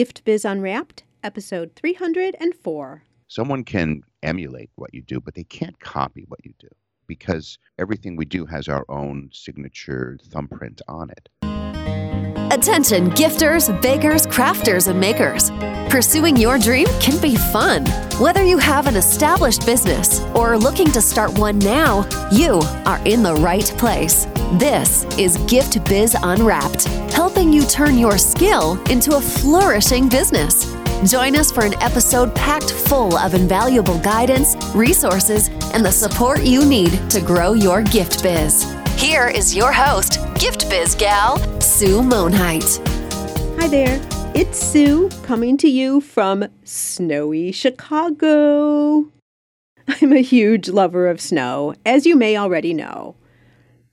Gift Biz Unwrapped, episode 304. Someone can emulate what you do, but they can't copy what you do because everything we do has our own signature thumbprint on it. Attention, gifters, bakers, crafters, and makers. Pursuing your dream can be fun. Whether you have an established business or are looking to start one now, you are in the right place. This is Gift Biz Unwrapped, helping you turn your skill into a flourishing business. Join us for an episode packed full of invaluable guidance, resources, and the support you need to grow your gift biz. Here is your host, Gift Biz gal, Sue Monheit. Hi there, it's Sue coming to you from snowy Chicago. I'm a huge lover of snow, as you may already know.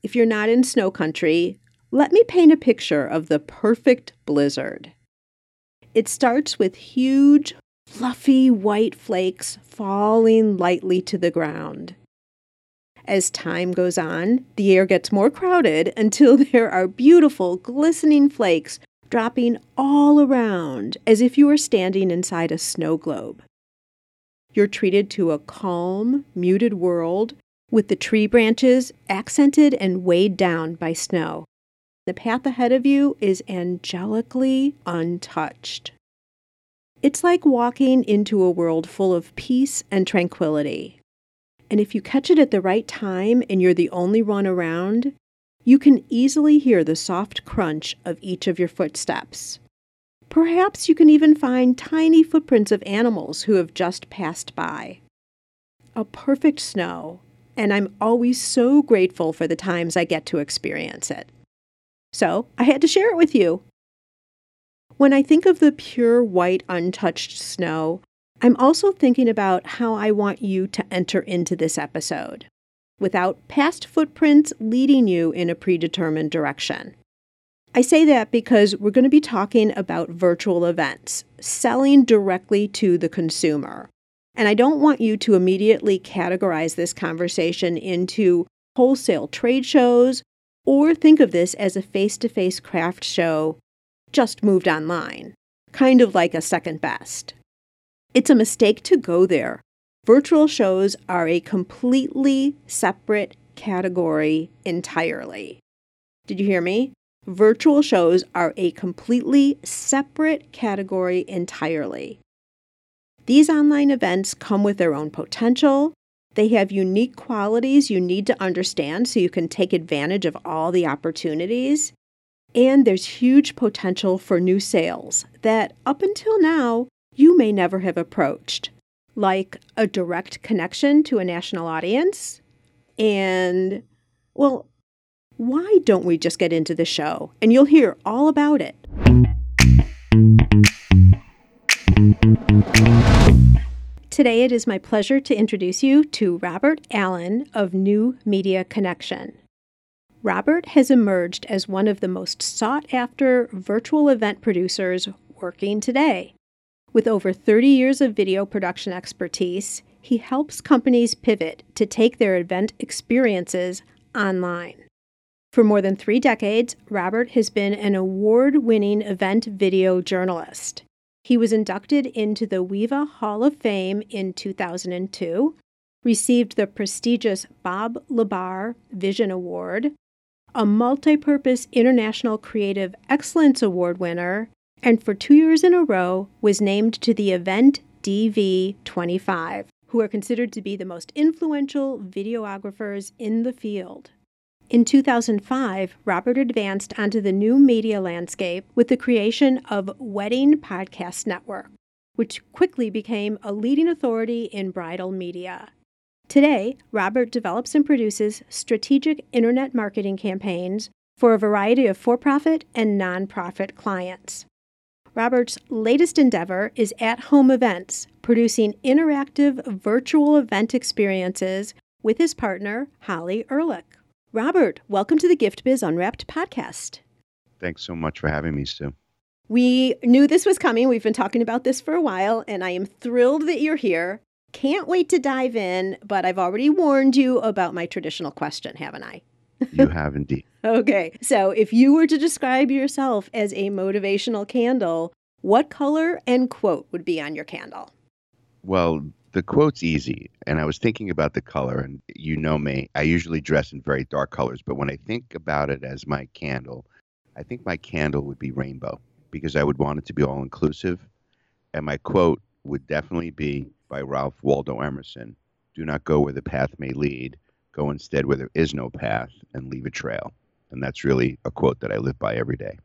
If you're not in snow country, let me paint a picture of the perfect blizzard. It starts with huge, fluffy white flakes falling lightly to the ground. As time goes on, the air gets more crowded until there are beautiful, glistening flakes dropping all around as if you were standing inside a snow globe. You're treated to a calm, muted world with the tree branches accented and weighed down by snow. The path ahead of you is angelically untouched. It's like walking into a world full of peace and tranquility. And if you catch it at the right time and you're the only one around, you can easily hear the soft crunch of each of your footsteps. Perhaps you can even find tiny footprints of animals who have just passed by. A perfect snow, and I'm always so grateful for the times I get to experience it. So I had to share it with you. When I think of the pure white, untouched snow, I'm also thinking about how I want you to enter into this episode without past footprints leading you in a predetermined direction. I say that because we're going to be talking about virtual events, selling directly to the consumer. And I don't want you to immediately categorize this conversation into wholesale trade shows or think of this as a face to face craft show just moved online, kind of like a second best. It's a mistake to go there. Virtual shows are a completely separate category entirely. Did you hear me? Virtual shows are a completely separate category entirely. These online events come with their own potential. They have unique qualities you need to understand so you can take advantage of all the opportunities. And there's huge potential for new sales that up until now you may never have approached, like a direct connection to a national audience. And, well, why don't we just get into the show and you'll hear all about it? Today, it is my pleasure to introduce you to Robert Allen of New Media Connection. Robert has emerged as one of the most sought after virtual event producers working today. With over 30 years of video production expertise, he helps companies pivot to take their event experiences online. For more than three decades, Robert has been an award winning event video journalist. He was inducted into the WEVA Hall of Fame in 2002, received the prestigious Bob LaBar Vision Award, a multi-purpose International Creative Excellence Award winner, and for two years in a row was named to the Event DV 25, who are considered to be the most influential videographers in the field. In 2005, Robert advanced onto the new media landscape with the creation of Wedding Podcast Network, which quickly became a leading authority in bridal media. Today, Robert develops and produces strategic internet marketing campaigns for a variety of for profit and nonprofit clients. Robert's latest endeavor is at home events, producing interactive virtual event experiences with his partner, Holly Ehrlich. Robert, welcome to the Gift Biz Unwrapped podcast. Thanks so much for having me, Stu. We knew this was coming. We've been talking about this for a while, and I am thrilled that you're here. Can't wait to dive in, but I've already warned you about my traditional question, haven't I? You have indeed. Okay. So if you were to describe yourself as a motivational candle, what color and quote would be on your candle? Well, the quote's easy, and I was thinking about the color, and you know me, I usually dress in very dark colors, but when I think about it as my candle, I think my candle would be rainbow because I would want it to be all inclusive. And my quote would definitely be by Ralph Waldo Emerson Do not go where the path may lead, go instead where there is no path and leave a trail. And that's really a quote that I live by every day.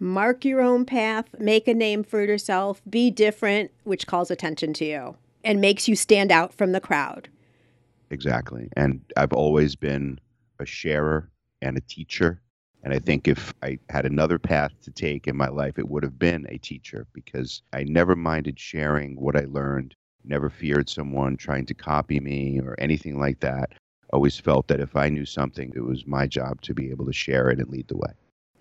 Mark your own path, make a name for yourself, be different, which calls attention to you and makes you stand out from the crowd. Exactly. And I've always been a sharer and a teacher. And I think if I had another path to take in my life, it would have been a teacher because I never minded sharing what I learned, never feared someone trying to copy me or anything like that. Always felt that if I knew something, it was my job to be able to share it and lead the way.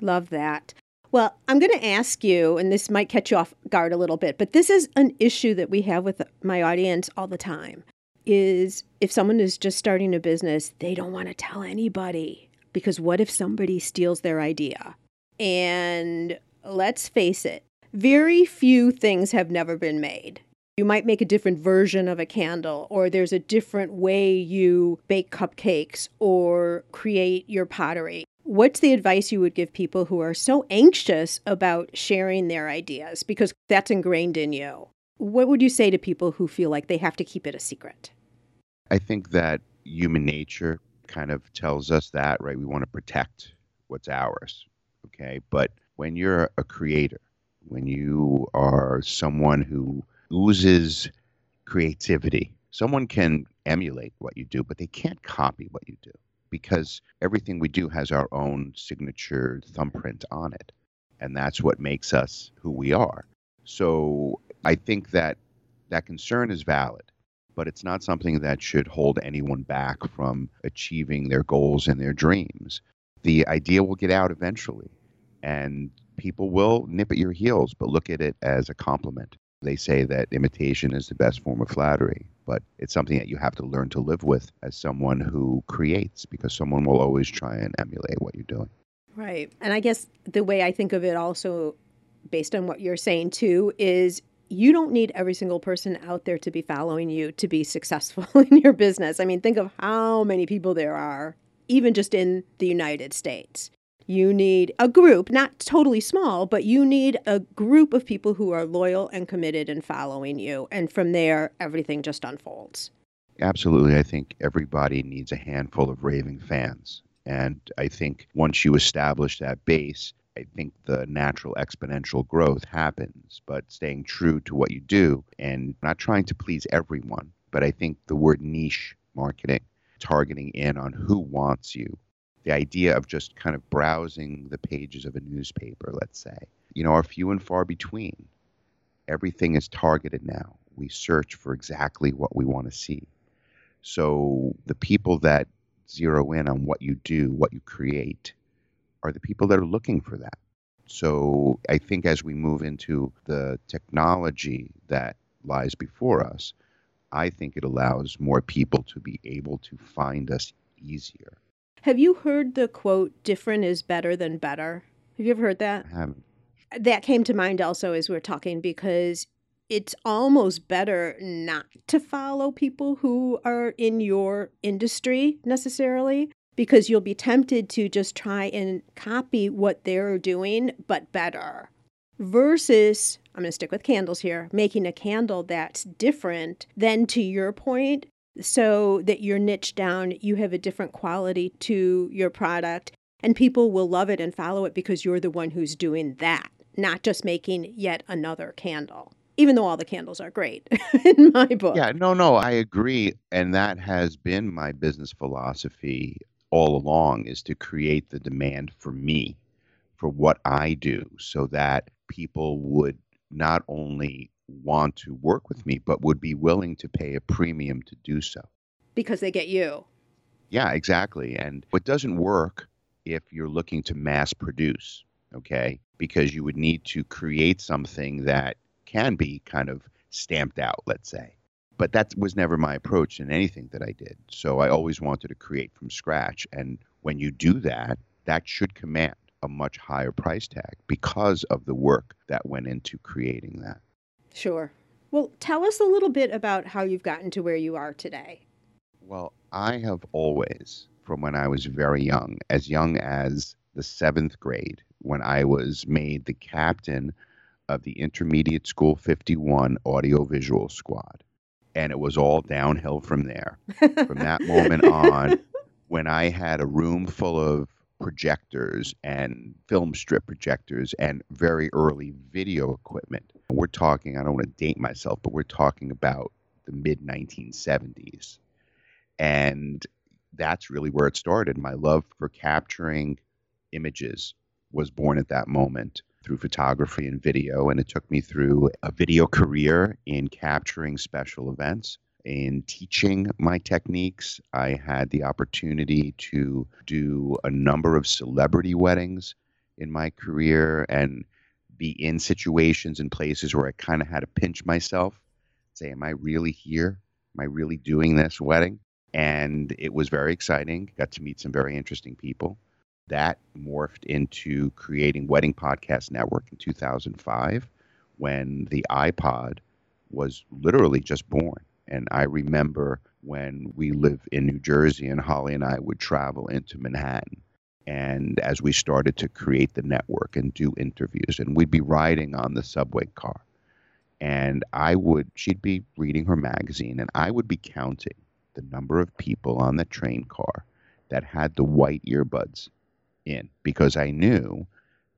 Love that. Well, I'm going to ask you, and this might catch you off guard a little bit, but this is an issue that we have with my audience all the time. Is if someone is just starting a business, they don't want to tell anybody because what if somebody steals their idea? And let's face it, very few things have never been made. You might make a different version of a candle, or there's a different way you bake cupcakes or create your pottery. What's the advice you would give people who are so anxious about sharing their ideas because that's ingrained in you? What would you say to people who feel like they have to keep it a secret? I think that human nature kind of tells us that, right? We want to protect what's ours, okay? But when you're a creator, when you are someone who oozes creativity, someone can emulate what you do, but they can't copy what you do because everything we do has our own signature thumbprint on it. And that's what makes us who we are. So I think that that concern is valid, but it's not something that should hold anyone back from achieving their goals and their dreams. The idea will get out eventually, and people will nip at your heels, but look at it as a compliment. They say that imitation is the best form of flattery, but it's something that you have to learn to live with as someone who creates because someone will always try and emulate what you're doing. Right. And I guess the way I think of it also, based on what you're saying too, is you don't need every single person out there to be following you to be successful in your business. I mean, think of how many people there are, even just in the United States. You need a group, not totally small, but you need a group of people who are loyal and committed and following you. And from there, everything just unfolds. Absolutely. I think everybody needs a handful of raving fans. And I think once you establish that base, I think the natural exponential growth happens. But staying true to what you do and not trying to please everyone. But I think the word niche marketing, targeting in on who wants you, the idea of just kind of browsing the pages of a newspaper, let's say, you know, are few and far between. Everything is targeted now. We search for exactly what we want to see. So the people that zero in on what you do, what you create, are the people that are looking for that. So I think as we move into the technology that lies before us, I think it allows more people to be able to find us easier. Have you heard the quote, different is better than better? Have you ever heard that? I haven't. That came to mind also as we are talking because it's almost better not to follow people who are in your industry necessarily because you'll be tempted to just try and copy what they're doing, but better. Versus, I'm going to stick with candles here, making a candle that's different, then to your point, so that you're niche down, you have a different quality to your product, and people will love it and follow it because you're the one who's doing that, not just making yet another candle. Even though all the candles are great in my book. Yeah, no, no, I agree. And that has been my business philosophy all along is to create the demand for me, for what I do, so that people would not only want to work with me, but would be willing to pay a premium to do so. Because they get you. Yeah, exactly. And it doesn't work if you're looking to mass produce, okay? Because you would need to create something that can be kind of stamped out, let's say. But that was never my approach in anything that I did. So I always wanted to create from scratch. And when you do that, that should command. a much higher price tag because of the work that went into creating that. Sure. Well, tell us a little bit about how you've gotten to where you are today. Well, I have always, from when I was very young, as young as the seventh grade, when I was made the captain of the Intermediate School 51 Audiovisual Squad. And it was all downhill from there. From that moment on, when I had a room full of projectors and film strip projectors and very early video equipment. We're talking, I don't want to date myself, but we're talking about the mid 1970s. And that's really where it started. My love for capturing images was born at that moment through photography and video. And it took me through a video career in capturing special events in teaching my techniques. I had the opportunity to do a number of celebrity weddings in my career and be in situations and places where I kind of had to pinch myself, say, Am I really here? Am I really doing this wedding? And it was very exciting. Got to meet some very interesting people. That morphed into creating Wedding Podcast Network in 2005 when the iPod was literally just born. And I remember when we lived in New Jersey and Holly and I would travel into Manhattan. And as we started to create the network and do interviews, and we'd be riding on the subway car. And I would, she'd be reading her magazine, and I would be counting the number of people on the train car that had the white earbuds in because I knew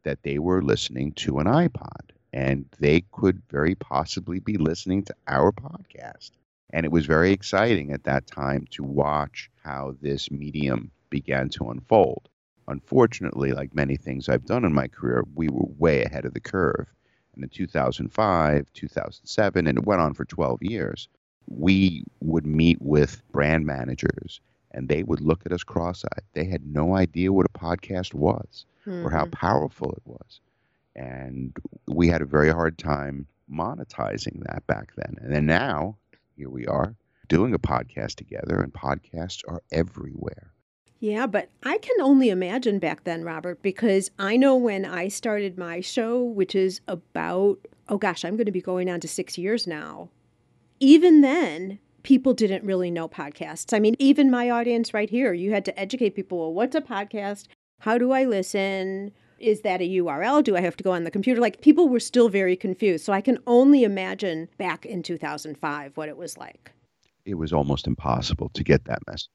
that they were listening to an iPod and they could very possibly be listening to our podcast. And it was very exciting at that time to watch how this medium began to unfold. Unfortunately, like many things I've done in my career, we were way ahead of the curve. And in 2005, 2007, and it went on for 12 years, we would meet with brand managers and they would look at us cross eyed. They had no idea what a podcast was mm-hmm. or how mm-hmm. powerful it was. And we had a very hard time monetizing that back then. And then now, here we are doing a podcast together, and podcasts are everywhere. Yeah, but I can only imagine back then, Robert, because I know when I started my show, which is about, oh gosh, I'm going to be going on to six years now. Even then, people didn't really know podcasts. I mean, even my audience right here, you had to educate people well, what's a podcast? How do I listen? Is that a URL? Do I have to go on the computer? Like people were still very confused. So I can only imagine back in 2005 what it was like. It was almost impossible to get that message.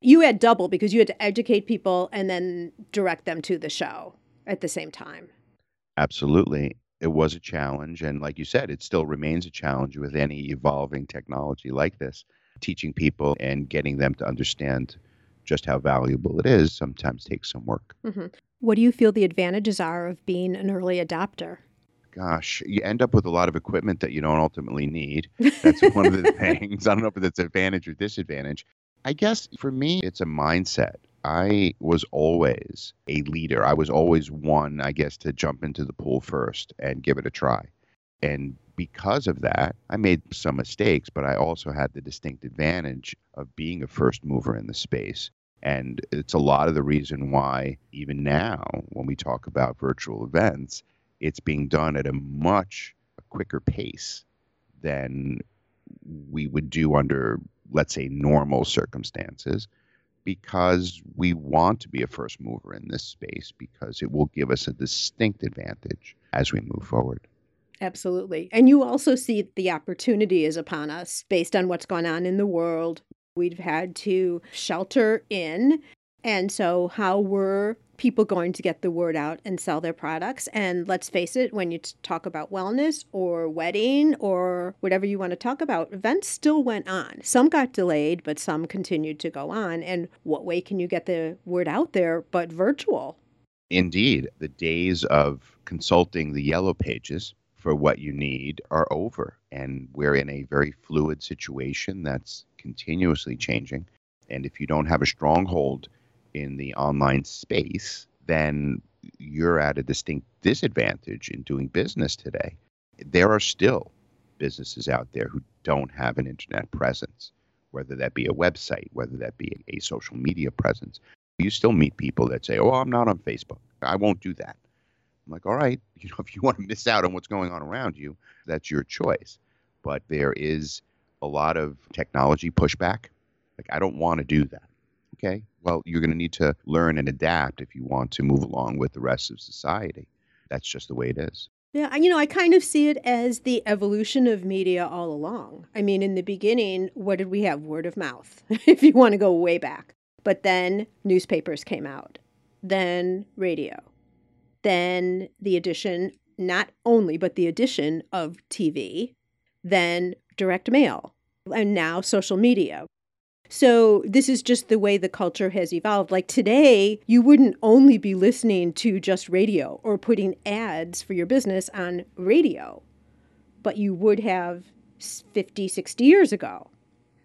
You had double because you had to educate people and then direct them to the show at the same time. Absolutely. It was a challenge. And like you said, it still remains a challenge with any evolving technology like this. Teaching people and getting them to understand just how valuable it is sometimes takes some work. Mm-hmm. What do you feel the advantages are of being an early adopter? Gosh, you end up with a lot of equipment that you don't ultimately need. That's one of the things. I don't know if it's advantage or disadvantage. I guess for me, it's a mindset. I was always a leader. I was always one, I guess, to jump into the pool first and give it a try. And because of that, I made some mistakes, but I also had the distinct advantage of being a first mover in the space. And it's a lot of the reason why, even now, when we talk about virtual events, it's being done at a much quicker pace than we would do under, let's say, normal circumstances, because we want to be a first mover in this space because it will give us a distinct advantage as we move forward. Absolutely. And you also see the opportunity is upon us based on what's going on in the world, We've had to shelter in. And so, how were people going to get the word out and sell their products? And let's face it, when you talk about wellness or wedding or whatever you want to talk about, events still went on. Some got delayed, but some continued to go on. And what way can you get the word out there but virtual? Indeed, the days of consulting the yellow pages for what you need are over. And we're in a very fluid situation that's continuously changing. And if you don't have a stronghold in the online space, then you're at a distinct disadvantage in doing business today. There are still businesses out there who don't have an internet presence, whether that be a website, whether that be a social media presence. You still meet people that say, Oh, I'm not on Facebook. I won't do that. I'm like, all right, you know, if you want to miss out on what's going on around you, that's your choice. But there is a lot of technology pushback. Like, I don't want to do that. Okay. Well, you're going to need to learn and adapt if you want to move along with the rest of society. That's just the way it is. Yeah, you know, I kind of see it as the evolution of media all along. I mean, in the beginning, what did we have? Word of mouth, if you want to go way back. But then newspapers came out, then radio, then the addition, not only, but the addition of TV, then direct mail, and now social media. So, this is just the way the culture has evolved. Like today, you wouldn't only be listening to just radio or putting ads for your business on radio, but you would have 50, 60 years ago,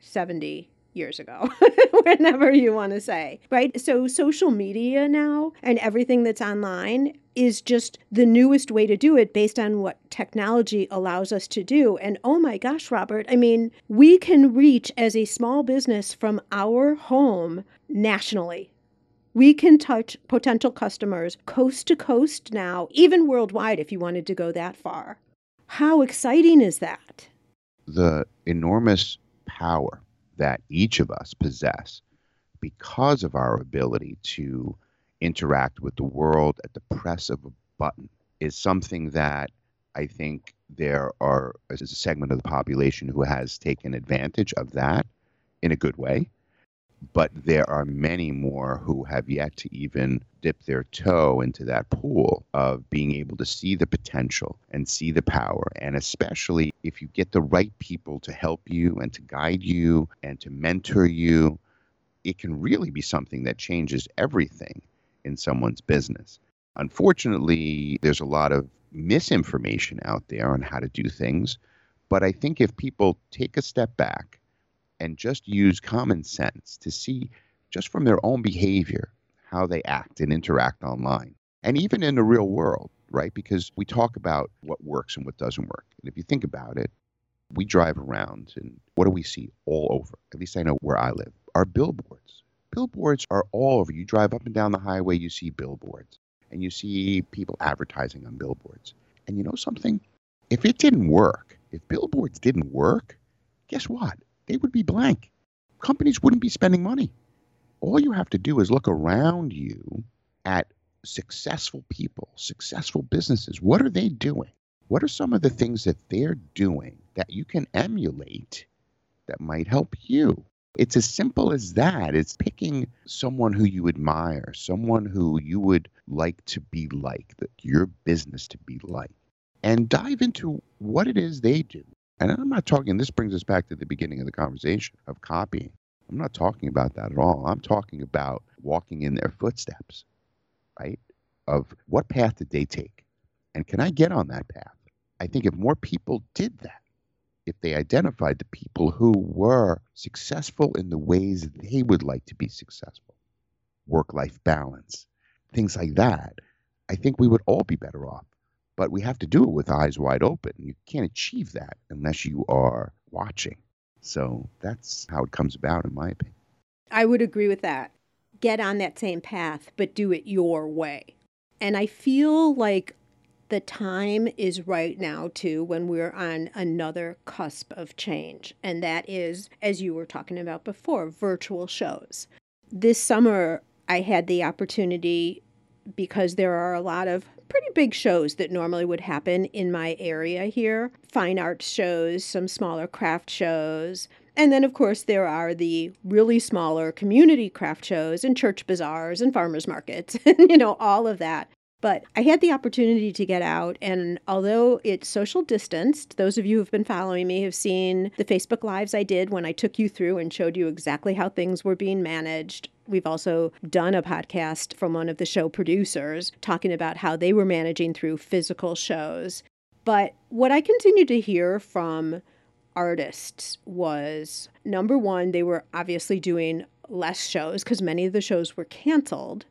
70, years ago, whenever you want to say, right? So, social media now and everything that's online is just the newest way to do it based on what technology allows us to do. And oh my gosh, Robert, I mean, we can reach as a small business from our home nationally. We can touch potential customers coast to coast now, even worldwide if you wanted to go that far. How exciting is that? The enormous power that each of us possess because of our ability to interact with the world at the press of a button is something that I think there are a segment of the population who has taken advantage of that in a good way but there are many more who have yet to even dip their toe into that pool of being able to see the potential and see the power. And especially if you get the right people to help you and to guide you and to mentor you, it can really be something that changes everything in someone's business. Unfortunately, there's a lot of misinformation out there on how to do things. But I think if people take a step back and just use common sense to see just from their own behavior how they act and interact online and even in the real world, right? Because we talk about what works and what doesn't work. And if you think about it, we drive around and what do we see all over? At least I know where I live. Are billboards. Billboards are all over. You drive up and down the highway, you see billboards and you see people advertising on billboards. And you know something? If it didn't work, if billboards didn't work, guess what? They would be blank. Companies wouldn't be spending money. All you have to do is look around you at successful people, successful businesses. What are they doing? What are some of the things that they're doing that you can emulate that might help you? It's as simple as that. It's picking someone who you admire, someone who you would like to be like, that your business to be like, and dive into what it is they do. And I'm not talking, this brings us back to the beginning of the conversation of copying. I'm not talking about that at all. I'm talking about walking in their footsteps, right? Of what path did they take? And can I get on that path? I think if more people did that, if they identified the people who were successful in the ways they would like to be successful, work life balance, things like that, I think we would all be better off but we have to do it with eyes wide open. You can't achieve that unless you are watching. So that's how it comes about, in my opinion. I would agree with that. Get on that same path, but do it your way. And I feel like the time is right now, too, when we're on another cusp of change. And that is, as you were talking about before, virtual shows. This summer, I had the opportunity because there are a lot of pretty big shows that normally would happen in my area here fine arts shows, some smaller craft shows. And then, of course, there are the really smaller community craft shows and church bazaars and farmers markets, and you know, all of that. But I had the opportunity to get out, and although it's social distanced, those of you who've been following me have seen the Facebook Lives I did when I took you through and showed you exactly how things were being managed. We've also done a podcast from one of the show producers talking about how they were managing through physical shows. But what I continued to hear from artists was number one, they were obviously doing less shows because many of the shows were canceled.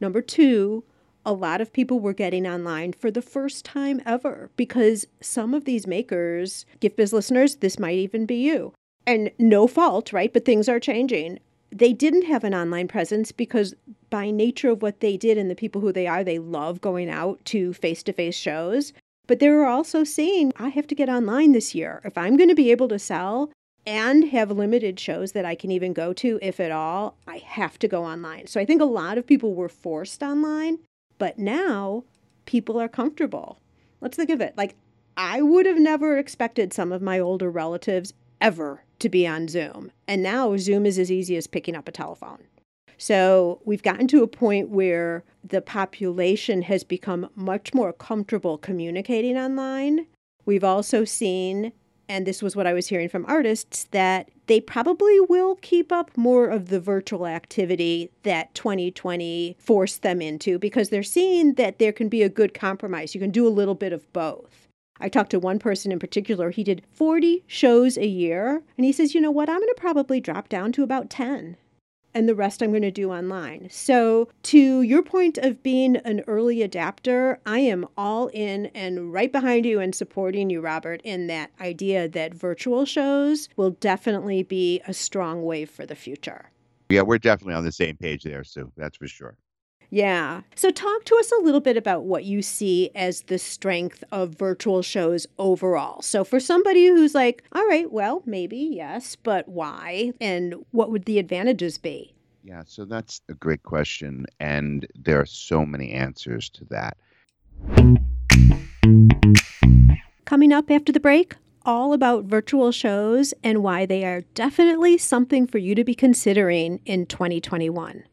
Number two, a lot of people were getting online for the first time ever because some of these makers, Gift Biz listeners, this might even be you. And no fault, right? But things are changing. they didn't have an online presence because by nature of what they did and the people who they are, they love going out to face to face shows. But they were also saying, I have to get online this year. If I'm going to be able to sell and have limited shows that I can even go to, if at all, I have to go online. So I think a lot of people were forced online, but now people are comfortable. Let's think of it. Like, I would have never expected some of my older relatives ever to be on Zoom. And now Zoom is as easy as picking up a telephone. So we've gotten to a point where the population has become much more comfortable communicating online. We've also seen, and this was what I was hearing from artists, that they probably will keep up more of the virtual activity that 2020 forced them into because they're seeing that there can be a good compromise. You can do a little bit of both. I talked to one person in particular. He did 40 shows a year. And he says, you know what? I'm going to probably drop down to about 10 and the rest I'm going to do online. So, to your point of being an early adapter, I am all in and right behind you and supporting you, Robert, in that idea that virtual shows will definitely be a strong wave for the future. Yeah, we're definitely on the same page there, Sue. That's for sure. Yeah. So, talk to us a little bit about what you see as the strength of virtual shows overall. So, for somebody who's like, all right, well, maybe, yes, but why? And what would the advantages be? Yeah, so that's a great question. And there are so many answers to that. Coming up after the break, all about virtual shows and why they are definitely something for you to be considering in 2021.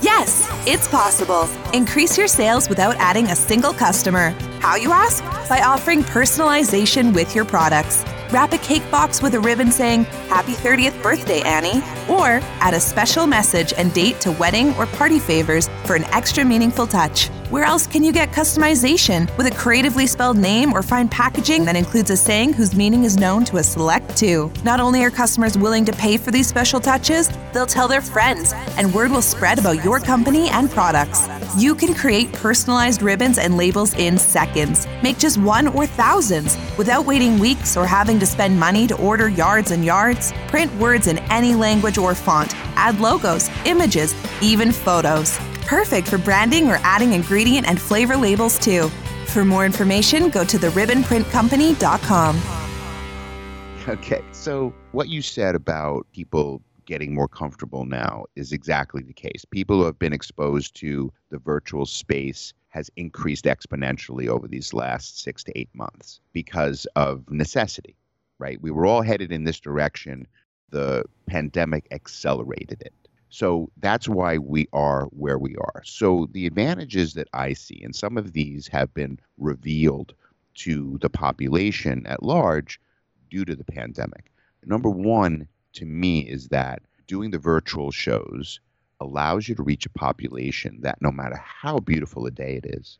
Yes, it's possible. Increase your sales without adding a single customer. How, you ask? By offering personalization with your products. Wrap a cake box with a ribbon saying, Happy 30th birthday, Annie. Or add a special message and date to wedding or party favors for an extra meaningful touch. Where else can you get customization with a creatively spelled name or find packaging that includes a saying whose meaning is known to a select two? Not only are customers willing to pay for these special touches, they'll tell their friends, and word will spread about your company and products. You can create personalized ribbons and labels in seconds. Make just one or thousands without waiting weeks or having to spend money to order yards and yards. Print words in any language or font. Add logos, images, even photos perfect for branding or adding ingredient and flavor labels too. For more information, go to theribbonprintcompany.com. Okay, so what you said about people getting more comfortable now is exactly the case. People who have been exposed to the virtual space has increased exponentially over these last six to eight months because of necessity, right? We were all headed in this direction. The pandemic accelerated it. So that's why we are where we are. So the advantages that I see, and some of these have been revealed to the population at large due to the pandemic. Number one, to me, is that doing the virtual shows allows you to reach a population that no matter how beautiful a day it is,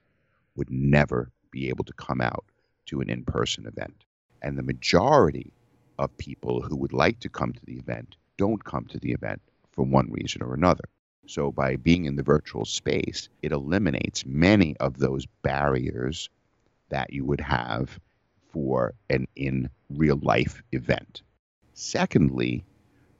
would never be able to come out to an in person event. And the majority of people who would like to come to the event don't come to the event for one reason or another. So, by being in the virtual space, it eliminates many of those barriers that you would have for an in real life event. Secondly,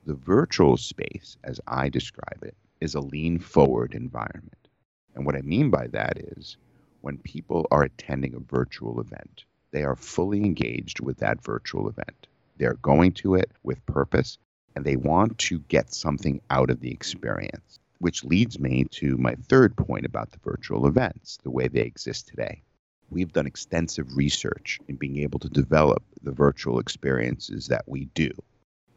the virtual space, as I describe it, is a lean forward environment. And what I mean by that is when people are attending a virtual event, they are fully engaged with that virtual event. They're going to it with purpose and they want to get something out of the experience. Which leads me to my third point about the virtual events, the way they exist today. We've done extensive research in being able to develop the virtual experiences that we do.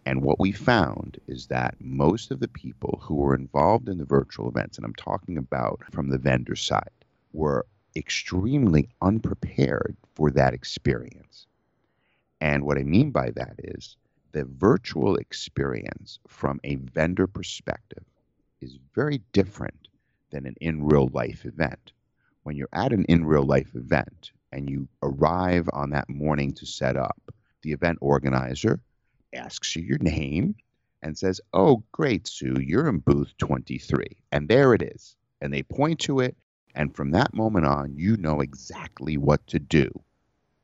And what we found is that most of the people who were involved in the virtual events, and I'm talking about from the vendor side, were extremely unprepared for that experience. And what I mean by that is the virtual experience from a vendor perspective is very different than an in real life event. When you're at an in real life event and you arrive on that morning to set up, the event organizer asks you your name and says, Oh, great, Sue, you're in booth 23. And there it is. And they point to it. And from that moment on, you know exactly what to do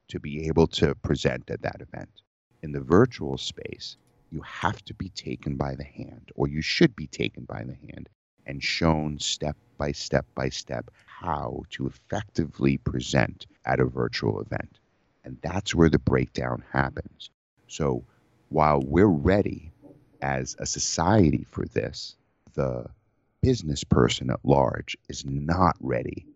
to be able to present at that event in the virtual space, you have to be taken by the hand, or you should be taken by the hand and shown step by step by step how to effectively present at a virtual event. And that's where the breakdown happens. So while we're ready as a society for this, the business person at large is not ready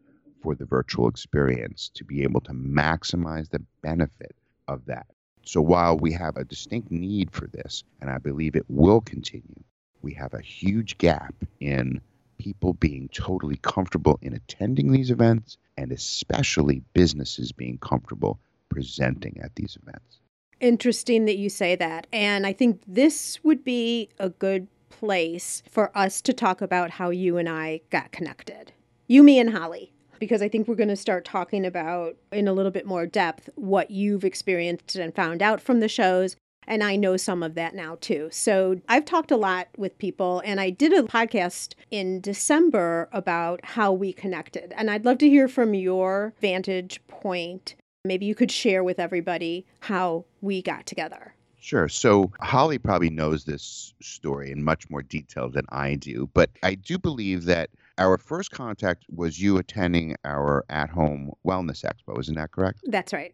for the virtual experience to be able to maximize the benefit of that. So while we have a distinct need for this, and I believe it will continue, we have a huge gap in people being totally comfortable in attending these events and especially businesses being comfortable presenting at these events. Interesting that you say that. And I think this would be a good place for us to talk about how you and I got connected. You, me, and Holly because I think we're going to start talking about in a little bit more depth what you've experienced and found out from the shows. And I know some of that now too. So I've talked a lot with people, and I did a podcast in December about how we connected. And I'd love to hear from your vantage point. Maybe you could share with everybody how we got together. Sure. So Holly probably knows this story in much more detail than I do, but I do believe that our first contact was you attending our at home wellness expo. Isn't that correct? That's right.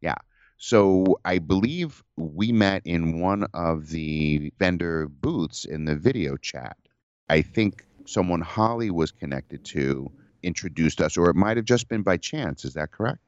Yeah. So I believe we met in one of the vendor booths in the video chat. I think someone Holly was connected to introduced us, or it might have just been by chance. Is that correct?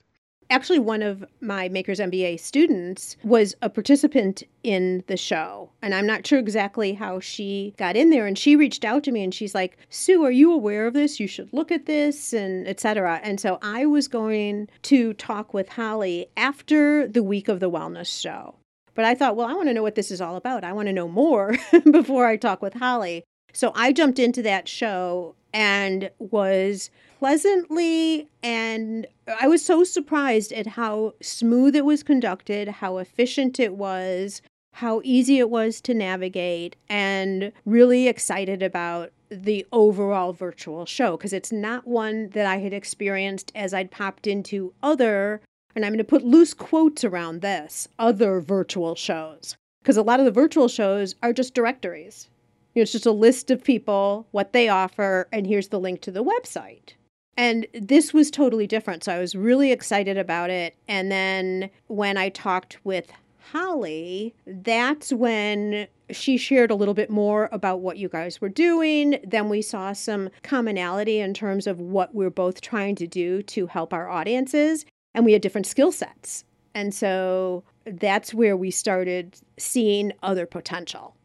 Actually one of my Makers MBA students was a participant in the show. And I'm not sure exactly how she got in there. And she reached out to me and she's like, Sue, are you aware of this? You should look at this and etc. And so I was going to talk with Holly after the week of the wellness show. But I thought, well, I want to know what this is all about. I want to know more before I talk with Holly. So I jumped into that show and was pleasantly and I was so surprised at how smooth it was conducted, how efficient it was, how easy it was to navigate, and really excited about the overall virtual show because it's not one that I had experienced as I'd popped into other, and I'm going to put loose quotes around this, other virtual shows. Because a lot of the virtual shows are just directories. You know, it's just a list of people, what they offer, and here's the link to the website. And this was totally different. So I was really excited about it. And then when I talked with Holly, that's when she shared a little bit more about what you guys were doing. Then we saw some commonality in terms of what we're both trying to do to help our audiences. And we had different skill sets. And so that's where we started seeing other potential.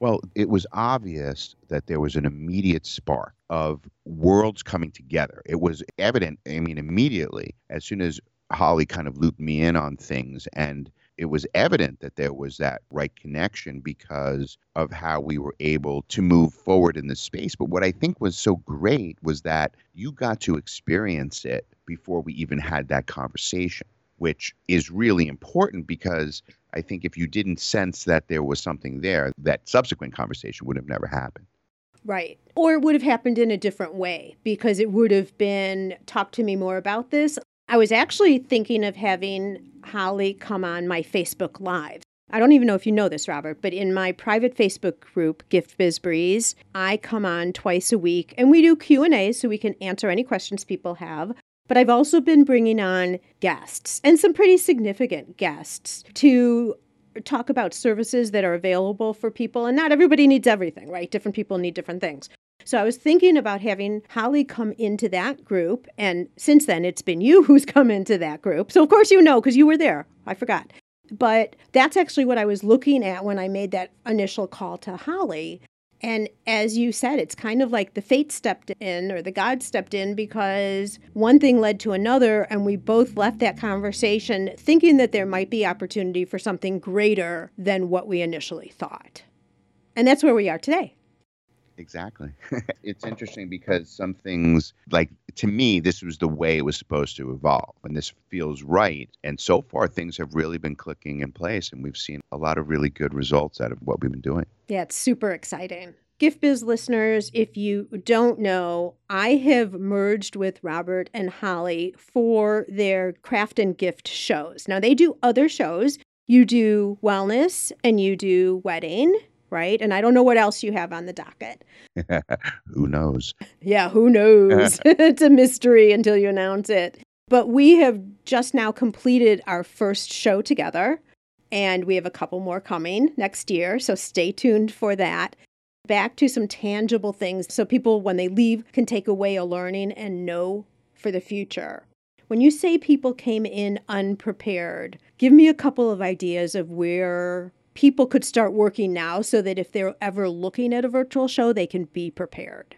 Well, it was obvious that there was an immediate spark of worlds coming together. It was evident, I mean, immediately, as soon as Holly kind of looped me in on things, and it was evident that there was that right connection because of how we were able to move forward in the space. But what I think was so great was that you got to experience it before we even had that conversation, which is really important because I think if you didn't sense that there was something there, that subsequent conversation would have never happened. Right. Or it would have happened in a different way because it would have been talk to me more about this. I was actually thinking of having Holly come on my Facebook Live. I don't even know if you know this, Robert, but in my private Facebook group, Gift Biz Breeze, I come on twice a week and we do Q&A so we can answer any questions people have. But I've also been bringing on guests and some pretty significant guests to talk about services that are available for people. And not everybody needs everything, right? Different people need different things. So I was thinking about having Holly come into that group. And since then, it's been you who's come into that group. So, of course, you know, because you were there. I forgot. But that's actually what I was looking at when I made that initial call to Holly and as you said, it's kind of like the fate stepped in or the God stepped in because one thing led to another, and we both left that conversation thinking that there might be opportunity for something greater than what we initially thought. And that's where we are today. Exactly. it's interesting because some things, like to me, this was the way it was supposed to evolve, and this feels right. And so far, things have really been clicking in place, and we've seen a lot of really good results out of what we've been doing. Yeah, it's super exciting. Gift Biz listeners, if you don't know, I have merged with Robert and Holly for their craft and gift shows. Now, they do other shows. You do wellness and you do wedding, right? And I don't know what else you have on the docket. Who knows? Yeah, who knows? it's a mystery until you announce it. But we have just now completed our first show together, and we have a couple more coming next year. So stay tuned for that. Back to some tangible things so people, when they leave, can take away a learning and know for the future. When you say people came in unprepared, give me a couple of ideas of where people could start working now so that if they're ever looking at a virtual show, they can be prepared.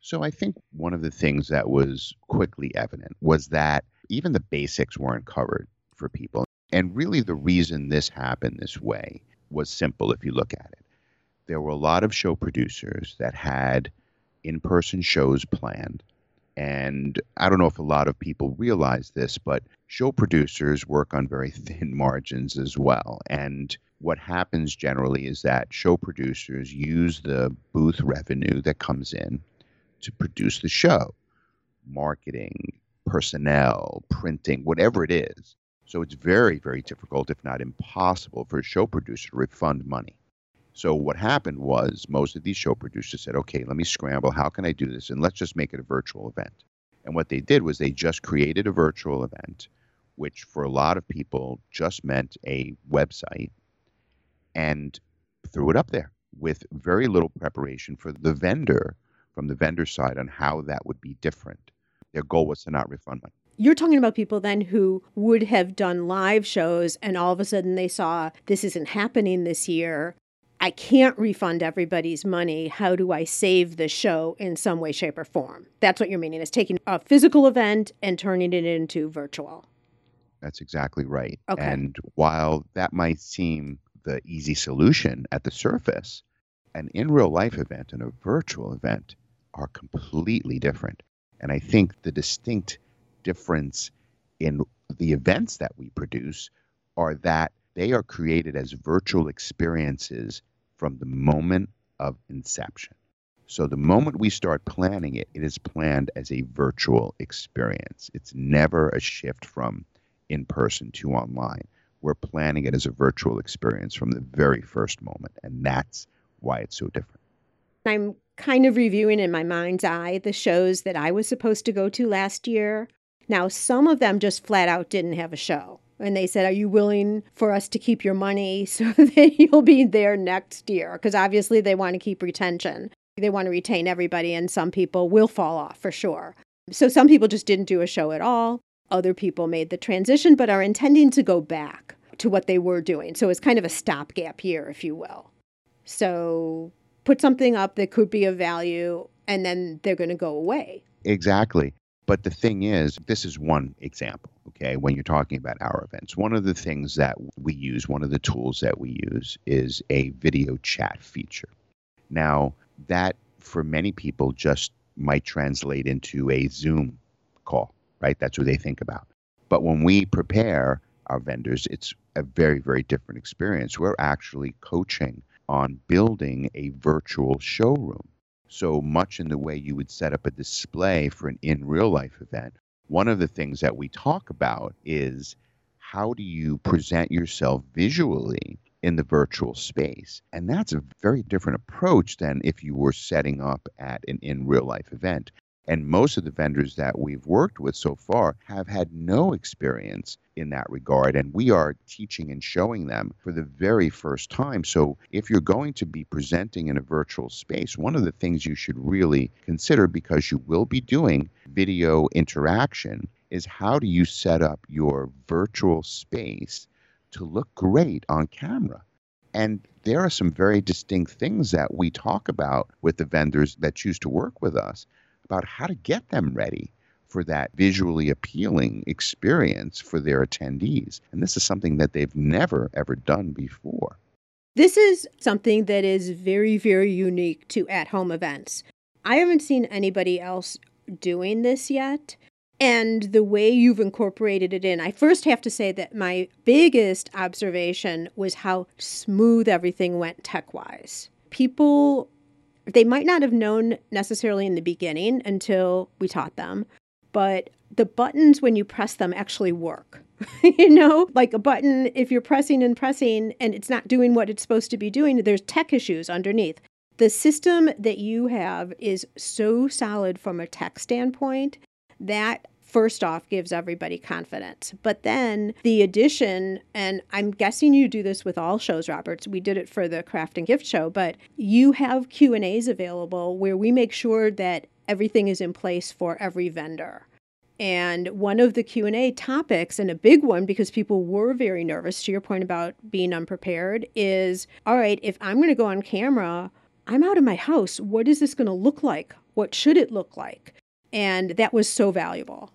So I think one of the things that was quickly evident was that even the basics weren't covered for people. And really, the reason this happened this way was simple if you look at it. There were a lot of show producers that had in person shows planned. And I don't know if a lot of people realize this, but show producers work on very thin margins as well. And what happens generally is that show producers use the booth revenue that comes in to produce the show marketing, personnel, printing, whatever it is. So it's very, very difficult, if not impossible, for a show producer to refund money. So what happened was most of these show producers said, okay, let me scramble. How can I do this? And let's just make it a virtual event. And what they did was they just created a virtual event, which for a lot of people just meant a website, and threw it up there with very little preparation for the vendor from the vendor side on how that would be different. Their goal was to not refund money. You're talking about people then who would have done live shows and all of a sudden they saw this isn't happening this year. I can't refund everybody's money. How do I save the show in some way, shape, or form? That's what you're meaning is taking a physical event and turning it into virtual. That's exactly right. Okay. And while that might seem the easy solution at the surface, an in real life event and a virtual event are completely different. And I think the distinct difference in the events that we produce are that they are created as virtual experiences from the moment of inception. So the moment we start planning it, it is planned as a virtual experience. It's never a shift from in person to online. We're planning it as a virtual experience from the very first moment. And that's why it's so different. I'm kind of reviewing in my mind's eye the shows that I was supposed to go to last year. Now, some of them just flat out didn't have a show. And they said, Are you willing for us to keep your money so that you'll be there next year? Because obviously they want to keep retention. They want to retain everybody, and some people will fall off for sure. So some people just didn't do a show at all. Other people made the transition, but are intending to go back to what they were doing. So it's kind of a stopgap year, if you will. So put something up that could be of value, and then they're going to go away. Exactly. But the thing is, this is one example, okay, when you're talking about our events. One of the things that we use, one of the tools that we use is a video chat feature. Now, that for many people just might translate into a Zoom call, right? That's what they think about. But when we prepare our vendors, it's a very, very different experience. We're actually coaching on building a virtual showroom. So much in the way you would set up a display for an in real life event. One of the things that we talk about is how do you present yourself visually in the virtual space? And that's a very different approach than if you were setting up at an in real life event. And most of the vendors that we've worked with so far have had no experience in that regard. And we are teaching and showing them for the very first time. So if you're going to be presenting in a virtual space, one of the things you should really consider because you will be doing video interaction is how do you set up your virtual space to look great on camera? And there are some very distinct things that we talk about with the vendors that choose to work with us about how to get them ready for that visually appealing experience for their attendees. And this is something that they've never, ever done before. This is something that is very, very unique to at home events. I haven't seen anybody else doing this yet. And the way you've incorporated it in, I first have to say that my biggest observation was how smooth everything went tech wise. People they might not have known necessarily in the beginning until we taught them, but the buttons, when you press them, actually work. you know, like a button, if you're pressing and pressing and it's not doing what it's supposed to be doing, there's tech issues underneath. The system that you have is so solid from a tech standpoint that first off gives everybody confidence. But then the addition and i'm guessing you do this with all shows roberts. We did it for the craft and gift show but you have q and a's available where we make sure that everything is in place for every vendor. And one of the q&a topics and a big one because people were very nervous to your point about being unprepared is all right if i'm going to go on camera i'm out of my house. What is this going to look like? What should it look like? And that was so valuable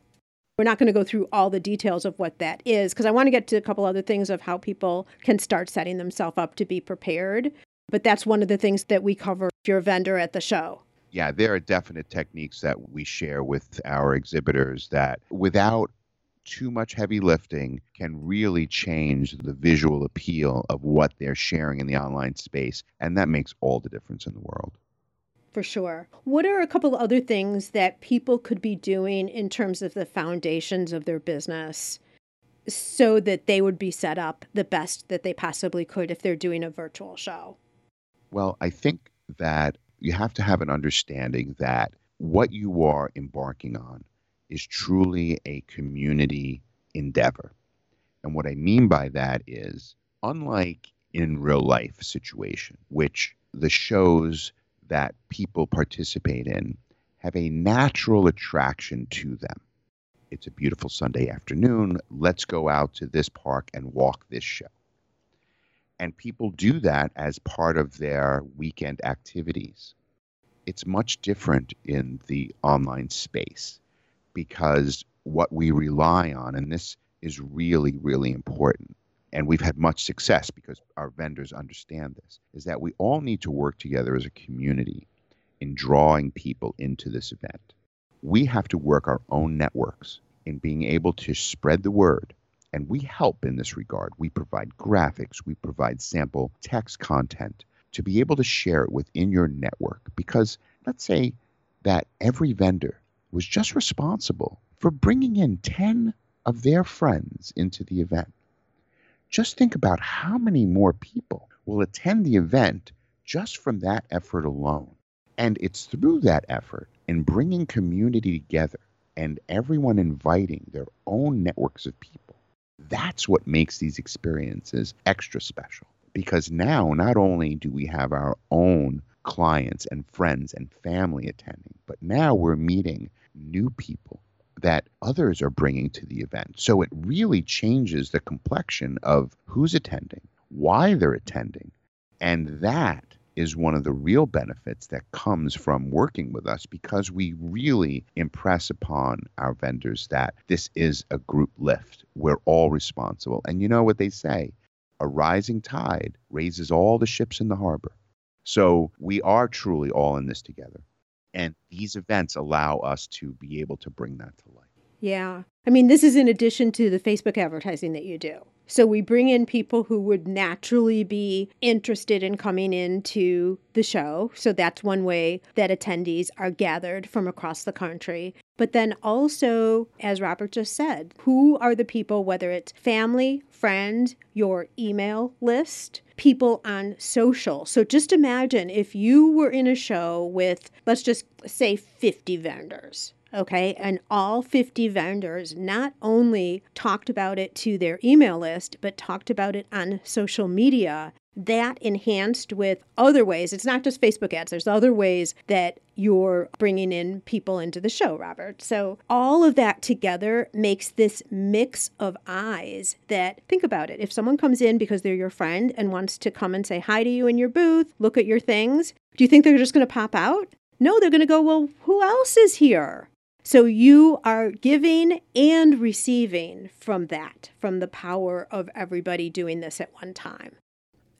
we're not going to go through all the details of what that is because I want to get to a couple other things of how people can start setting themselves up to be prepared. But that's one of the things that we cover if you're a vendor at the show. Yeah, there are definite techniques that we share with our exhibitors that without too much heavy lifting can really change the visual appeal of what they're sharing in the online space. And that makes all the difference in the world for sure. What are a couple other things that people could be doing in terms of the foundations of their business so that they would be set up the best that they possibly could if they're doing a virtual show? Well, I think that you have to have an understanding that what you are embarking on is truly a community endeavor. And what I mean by that is, unlike in real life situation, which the shows that people participate in have a natural attraction to them. It's a beautiful Sunday afternoon. Let's go out to this park and walk this show. And people do that as part of their weekend activities. It's much different in the online space because what we rely on, and this is really, really important, and we've had much success because our vendors understand this, is that we all need to work together as a community in drawing people into this event. We have to work our own networks in being able to spread the word. And we help in this regard. We provide graphics, we provide sample text content to be able to share it within your network. Because let's say that every vendor was just responsible for bringing in 10 of their friends into the event just think about how many more people will attend the event just from that effort alone. And it's through that effort in bringing community together and everyone inviting their own networks of people. That's what makes these experiences extra special. Because now, not only do we have our own clients and friends and family attending, but now we're meeting new people that others are bringing to the event. So it really changes the complexion of who's attending, why they're attending. And that is one of the real benefits that comes from working with us because we really impress upon our vendors that this is a group lift. We're all responsible. And you know what they say a rising tide raises all the ships in the harbor. So we are truly all in this together. And these events allow us to be able to bring that to life. Yeah. I mean, this is in addition to the Facebook advertising that you do. So we bring in people who would naturally be interested in coming into the show. So that's one way that attendees are gathered from across the country. But then also, as Robert just said, who are the people, whether it's family, friend, your email list, people on social. So just imagine if you were in a show with, let's just say, 50 vendors okay? And all 50 vendors not only talked about it to their email list, but talked about it on social media. That enhanced with other ways. It's not just Facebook ads, there's other ways that you're bringing in people into the show, Robert. So, all of that together makes this mix of eyes that think about it. If someone comes in because they're your friend and wants to come and say hi to you in your booth, look at your things, do you think they're just going to pop out? No, they're going to go, well, who else is here? So you are giving and receiving from that, from the power of everybody doing this at one time.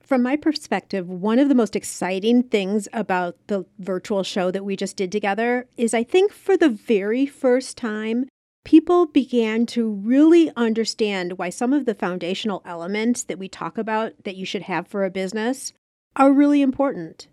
From my perspective, one of the most exciting things about the virtual show that we just did together is I think for the very first time, people began to really understand why some of the foundational elements that we talk about that you should have for a business are really important.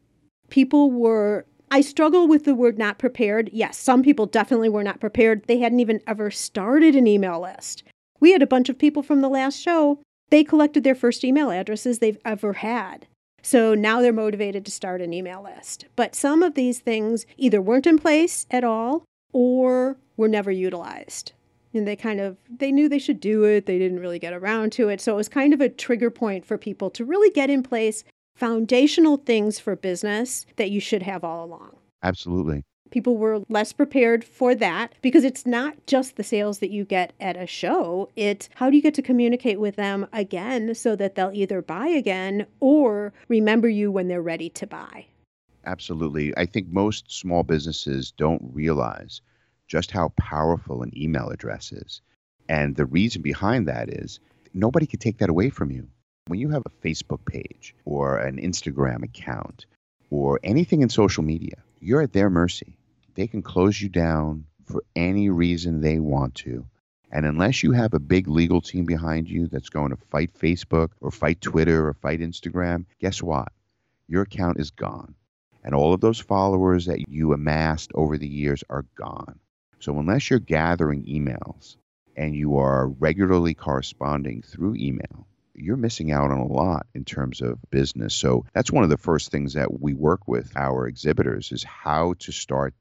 People were I struggle with the word not prepared. Yes, some people definitely were not prepared. They hadn't even ever started an email list. We had a bunch of people from the last show. They collected their first email addresses they've ever had. So now they're motivated to start an email list. But some of these things either weren't in place at all or were never utilized. And they kind of they knew they should do it, they didn't really get around to it. So it was kind of a trigger point for people to really get in place foundational things for business that you should have all along. Absolutely. People were less prepared for that because it's not just the sales that you get at a show. It's how do you get to communicate with them again so that they'll either buy again or remember you when they're ready to buy. Absolutely. I think most small businesses don't realize just how powerful an email address is. And the reason behind that is nobody can take that away from you. When you have a Facebook page or an Instagram account or anything in social media, you're at their mercy. They can close you down for any reason they want to. And unless you have a big legal team behind you that's going to fight Facebook or fight Twitter or fight Instagram, guess what? Your account is gone. And all of those followers that you amassed over the years are gone. So unless you're gathering emails and you are regularly corresponding through email, you're missing out on a lot in terms of business. So that's one of the first things that we work with our exhibitors is how to start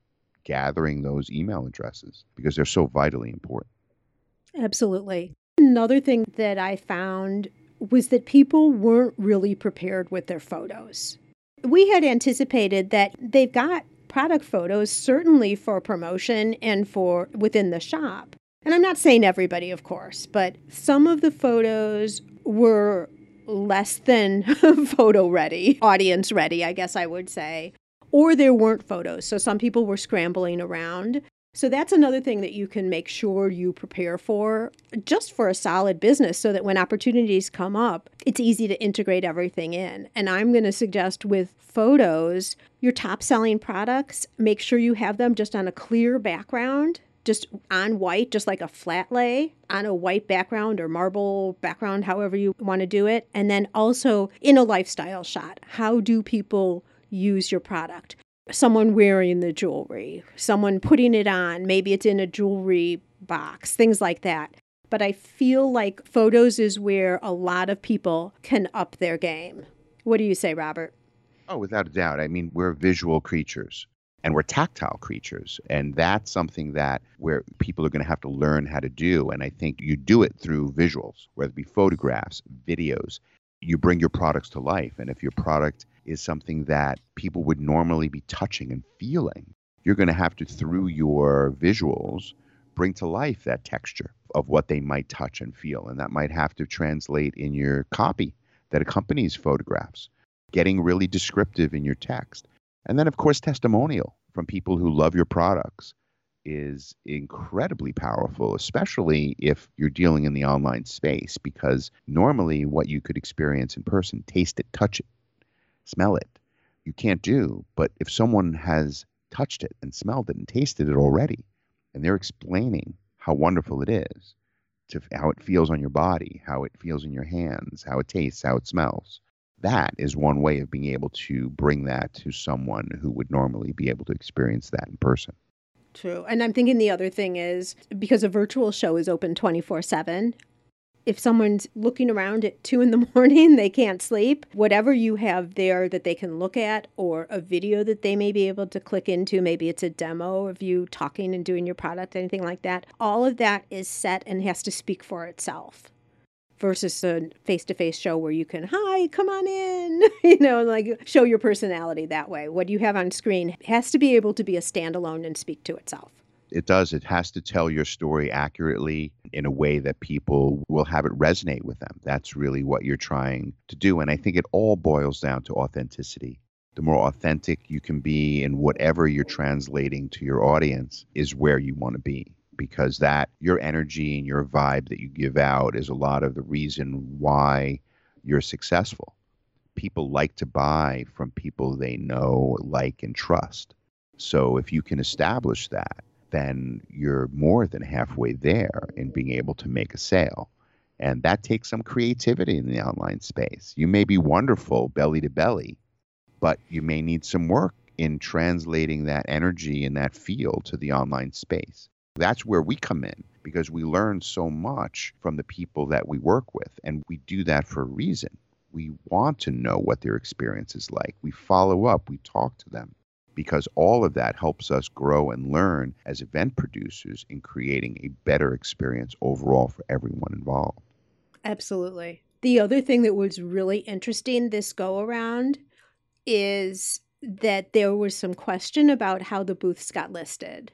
gathering those email addresses because they're so vitally important. Absolutely. Another thing that I found was that people weren't really prepared with their photos. We had anticipated that they've got product photos, certainly for promotion and for within the shop. And I'm not saying everybody, of course, but some of the photos were less than photo ready, audience ready, I guess I would say. Or there weren't photos. So some people were scrambling around. So that's another thing that you can make sure you prepare for just for a solid business so that when opportunities come up, it's easy to integrate everything in. And I'm going to suggest with photos, your top selling products, make sure you have them just on a clear background, just on white, just like a flat lay on a white background or marble background, however you want to do it. And then also in a lifestyle shot, how do people use your product? someone wearing the jewelry, someone putting it on, maybe it's in a jewelry box, things like that. But I feel like photos is where a lot of people can up their game. What do you say, Robert? Oh, without a doubt. I mean, we're visual creatures and we're tactile creatures. And that's something that where people are going to have to learn how to do. And I think you do it through visuals, whether it be photographs, videos. You bring your products to life. And if your product is something that people would normally be touching and feeling. You're going to have to, through your visuals, bring to life that texture of what they might touch and feel. And that might have to translate in your copy that accompanies photographs, getting really descriptive in your text. And then, of course, testimonial from people who love your products is incredibly powerful, especially if you're dealing in the online space, because normally what you could experience in person, taste it, touch it, smell it. You can't do. But if someone has touched it and smelled it and tasted it already, and they're explaining how wonderful it is, to how it feels on your body, how it feels in your hands, how it tastes, how it smells. That is one way of being able to bring that to someone who would normally be able to experience that in person. True. And I'm thinking the other thing is because a virtual show is open 24 7, if someone's looking around at two in the morning, they can't sleep, whatever you have there that they can look at or a video that they may be able to click into, maybe it's a demo of you talking and doing your product, anything like that, all of that is set and has to speak for itself versus a face to face show where you can, hi, come on in, you know, like show your personality that way. What you have on screen has to be able to be a standalone and speak to itself it does. It has to tell your story accurately in a way that people will have it resonate with them. That's really what you're trying to do. And I think it all boils down to authenticity. The more authentic you can be in whatever you're translating to your audience is where you want to be because that your energy and your vibe that you give out is a lot of the reason why you're successful. People like to buy from people they know, like, and trust. So if you can establish that, then you're more than halfway there in being able to make a sale. And that takes some creativity in the online space. You may be wonderful belly to belly, but you may need some work in translating that energy and that feel to the online space. That's where we come in because we learn so much from the people that we work with, and we do that for a reason. We want to know what their experience is like. We follow up, we talk to them because all of that helps us grow and learn as event producers in creating a better experience overall for everyone involved. Absolutely. The other thing that was really interesting this go around is that there was some question about how the booths got listed.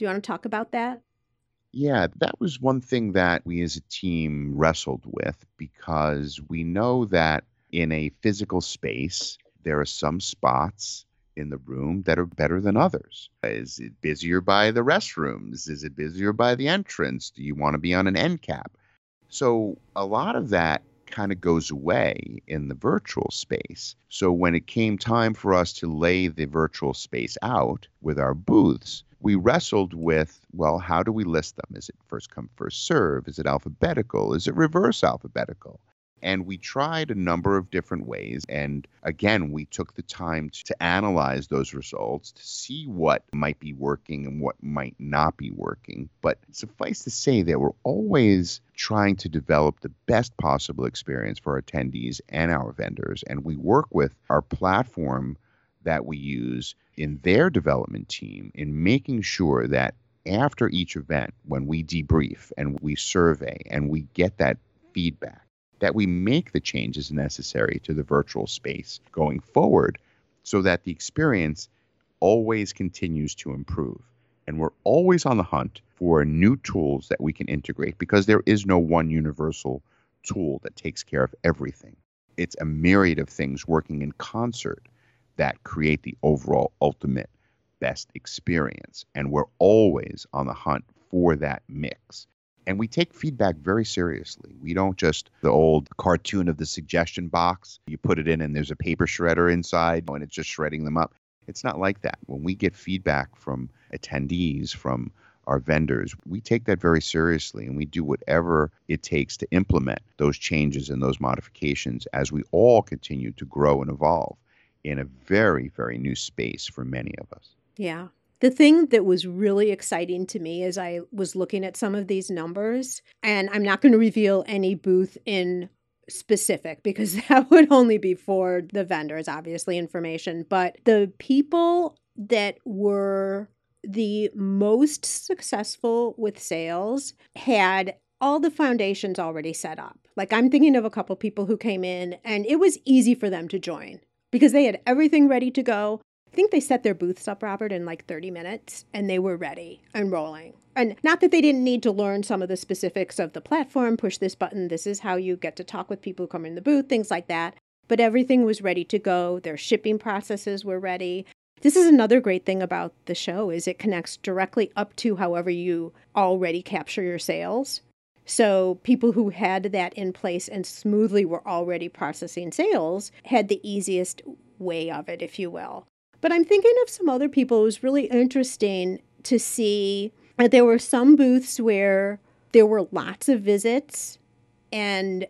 Do you want to talk about that? Yeah, that was one thing that we as a team wrestled with because we know that in a physical space, there are some spots in the room that are better than others. Is it busier by the restrooms? Is it busier by the entrance? Do you want to be on an end cap? So a lot of that kind of goes away in the virtual space. So when it came time for us to lay the virtual space out with our booths, we wrestled with well, how do we list them? Is it first come, first serve? Is it alphabetical? Is it reverse alphabetical? And we tried a number of different ways. And again, we took the time to analyze those results to see what might be working and what might not be working. But suffice to say that we're always trying to develop the best possible experience for attendees and our vendors. And we work with our platform that we use in their development team in making sure that after each event, when we debrief and we survey and we get that feedback, that we make the changes necessary to the virtual space going forward so that the experience always continues to improve. And we're always on the hunt for new tools that we can integrate because there is no one universal tool that takes care of everything. It's a myriad of things working in concert that create the overall ultimate best experience. And we're always on the hunt for that mix. And we take feedback very seriously. We don't just the old cartoon of the suggestion box. You put it in and there's a paper shredder inside and it's just shredding them up. It's not like that. When we get feedback from attendees, from our vendors, we take that very seriously and we do whatever it takes to implement those changes and those modifications as we all continue to grow and evolve in a very, very new space for many of us. Yeah. The thing that was really exciting to me as I was looking at some of these numbers, and I'm not going to reveal any booth in specific because that would only be for the vendors, obviously, information, but the people that were the most successful with sales had all the foundations already set up. Like I'm thinking of a couple people who came in and it was easy for them to join because they had everything ready to go. I think they set their booths up, Robert, in like 30 minutes and they were ready and rolling. And not that they didn't need to learn some of the specifics of the platform, push this button, this is how you get to talk with people who come in the booth, things like that. But everything was ready to go. Their shipping processes were ready. This is another great thing about the show is it connects directly up to however you already capture your sales. So people who had that in place and smoothly were already processing sales had the easiest way of it, if you will. But I'm thinking of some other people. It was really interesting to see that there were some booths where there were lots of visits and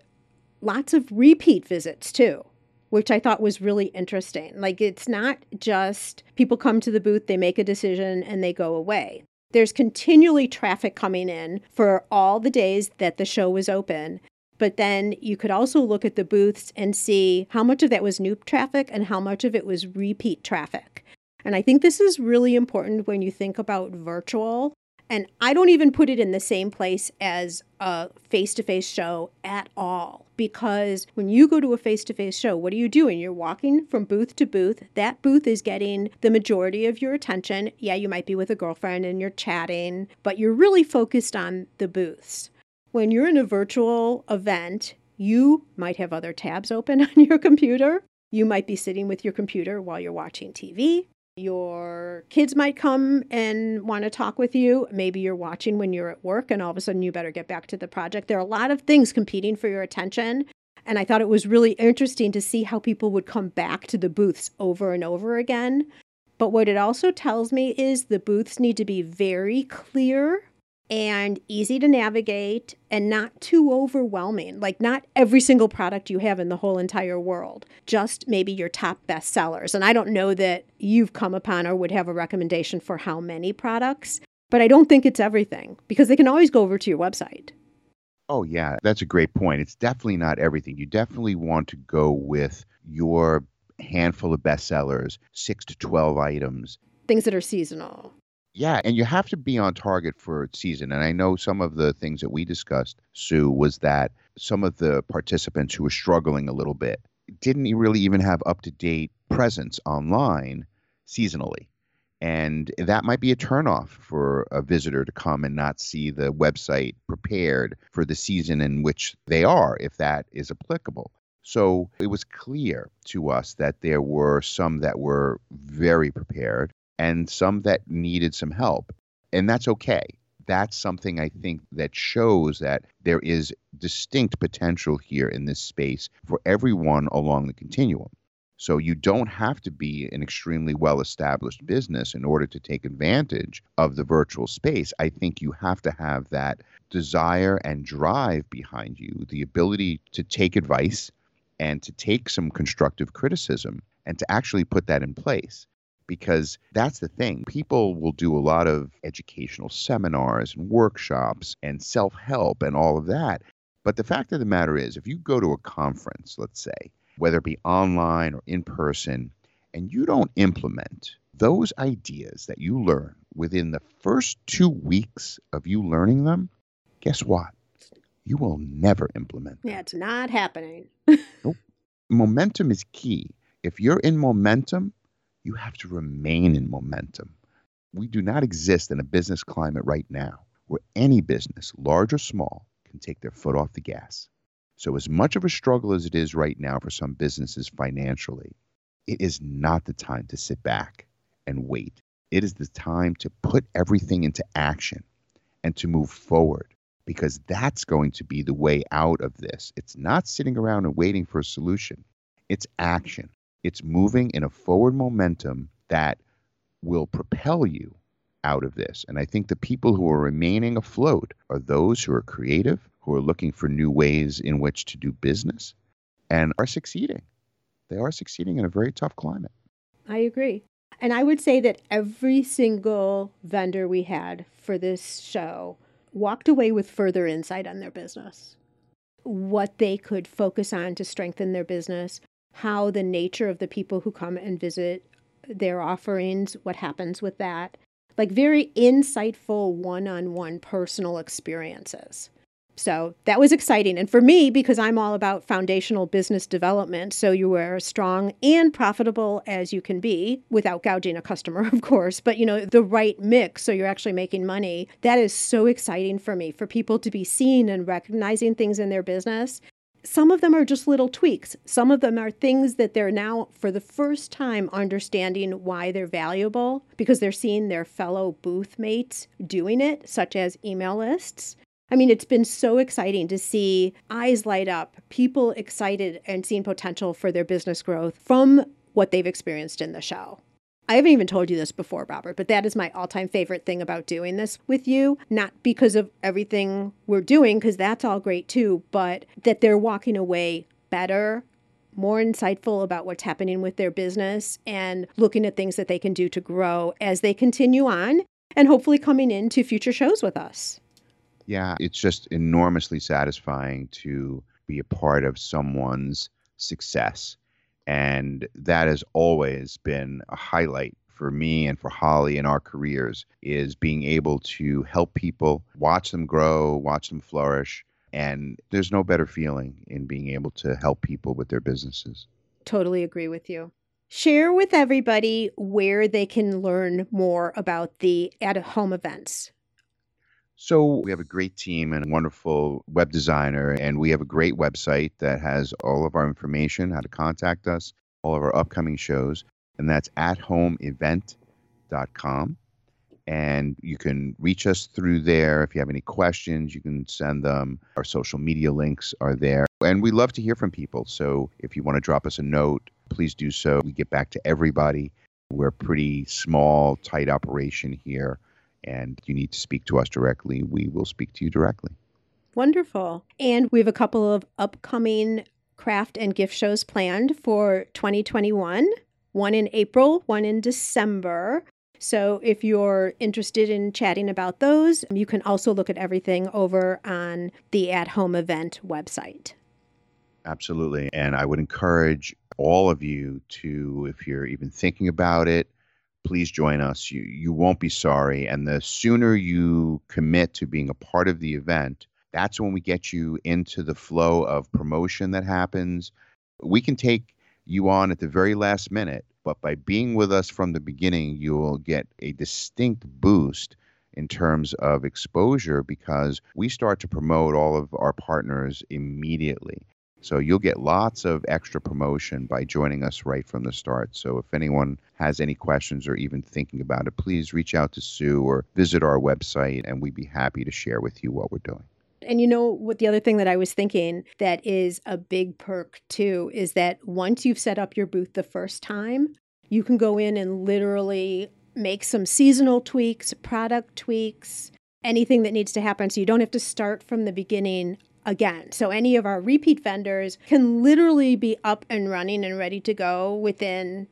lots of repeat visits too, which I thought was really interesting. Like it's not just people come to the booth, they make a decision, and they go away. There's continually traffic coming in for all the days that the show was open. But then you could also look at the booths and see how much of that was new traffic and how much of it was repeat traffic. And I think this is really important when you think about virtual. And I don't even put it in the same place as a face to face show at all. Because when you go to a face to face show, what are you doing? You're walking from booth to booth. That booth is getting the majority of your attention. Yeah, you might be with a girlfriend and you're chatting, but you're really focused on the booths. When you're in a virtual event, you might have other tabs open on your computer. You might be sitting with your computer while you're watching TV. Your kids might come and want to talk with you. Maybe you're watching when you're at work and all of a sudden you better get back to the project. There are a lot of things competing for your attention. And I thought it was really interesting to see how people would come back to the booths over and over again. But what it also tells me is the booths need to be very clear and easy to navigate and not too overwhelming. Like, not every single product you have in the whole entire world, just maybe your top best sellers. And I don't know that you've come upon or would have a recommendation for how many products, but I don't think it's everything because they can always go over to your website. Oh, yeah, that's a great point. It's definitely not everything. You definitely want to go with your handful of bestsellers, six to 12 items. Things that are seasonal. Yeah, and you have to be on target for season. And I know some of the things that we discussed, Sue, was that some of the participants who were struggling a little bit didn't really even have up to date presence online seasonally. And that might be a turnoff for a visitor to come and not see the website prepared for the season in which they are, if that is applicable. So it was clear to us that there were some that were very prepared and some that needed some help. And that's okay. That's something I think that shows that there is distinct potential here in this space for everyone along the continuum. So you don't have to be an extremely well established business in order to take advantage of the virtual space. I think you have to have that desire and drive behind you, the ability to take advice and to take some constructive criticism and to actually put that in place because that's the thing. People will do a lot of educational seminars and workshops and self help and all of that. But the fact of the matter is, if you go to a conference, let's say, whether it be online or in person, and you don't implement those ideas that you learn within the first two weeks of you learning them, guess what? You will never implement them. Yeah, it's not happening. nope. Momentum is key. If you're in momentum, you have to remain in momentum. We do not exist in a business climate right now where any business, large or small, can take their foot off the gas. So, as much of a struggle as it is right now for some businesses financially, it is not the time to sit back and wait. It is the time to put everything into action and to move forward because that's going to be the way out of this. It's not sitting around and waiting for a solution, it's action. It's moving in a forward momentum that will propel you out of this. And I think the people who are remaining afloat are those who are creative, who are looking for new ways in which to do business, and are succeeding. They are succeeding in a very tough climate. I agree. And I would say that every single vendor we had for this show walked away with further insight on their business, what they could focus on to strengthen their business, how the nature of the people who come and visit their offerings, what happens with that. Like very insightful one on one personal experiences. So that was exciting. And for me, because I'm all about foundational business development, so you are as strong and profitable as you can be without gouging a customer, of course, but you know, the right mix so you're actually making money. That is so exciting for me for people to be seen and recognizing things in their business some of them are just little tweaks. Some of them are things that they're now, for the first time, understanding why they're valuable because they're seeing their fellow booth mates doing it, such as email lists. I mean, it's been so exciting to see eyes light up, people excited and seeing potential for their business growth from what they've experienced in the show. I haven't even told you this before, Robert, but that is my all time favorite thing about doing this with you. Not because of everything we're doing, because that's all great too, but that they're walking away better, more insightful about what's happening with their business, and looking at things that they can do to grow as they continue on and hopefully coming into future shows with us. Yeah, it's just enormously satisfying to be a part of someone's success and that has always been a highlight for me and for Holly in our careers is being able to help people, watch them grow, watch them flourish. And there's no better feeling in being able to help people with their businesses. Totally agree with you. Share with everybody where they can learn more about the at home events. So, we have a great team and a wonderful web designer, and we have a great website that has all of our information, how to contact us, all of our upcoming shows, and that's at athomeevent.com. And you can reach us through there. If you have any questions, you can send them. Our social media links are there. And we love to hear from people. So, if you want to drop us a note, please do so. We get back to everybody. We're a pretty small, tight operation here and you need to speak to us directly, we will speak to you directly. Wonderful. And we have a couple of upcoming craft and gift shows planned for 2021 one in April, one in December. So if you're interested in chatting about those, you can also look at everything over on the At Home event website. Absolutely. And I would encourage all of you to, if you're even thinking about it, please join us. You you won't be sorry. And the sooner you commit to being a part of the event, that's when we get you into the flow of promotion that happens. We can take you on at the very last minute, but by being with us from the beginning, you will get a distinct boost in terms of exposure because we start to promote all of our partners immediately. So you'll get lots of extra promotion by joining us right from the start. So if anyone has any questions or even thinking about it, please reach out to Sue or visit our website and we'd be happy to share with you what we're doing. And you know what the other thing that I was thinking that is a big perk too is that once you've set up your booth the first time, you can go in and literally make some seasonal tweaks, product tweaks, anything that needs to happen so you don't have to start from the beginning again. So any of our repeat vendors can literally be up and running and ready to go within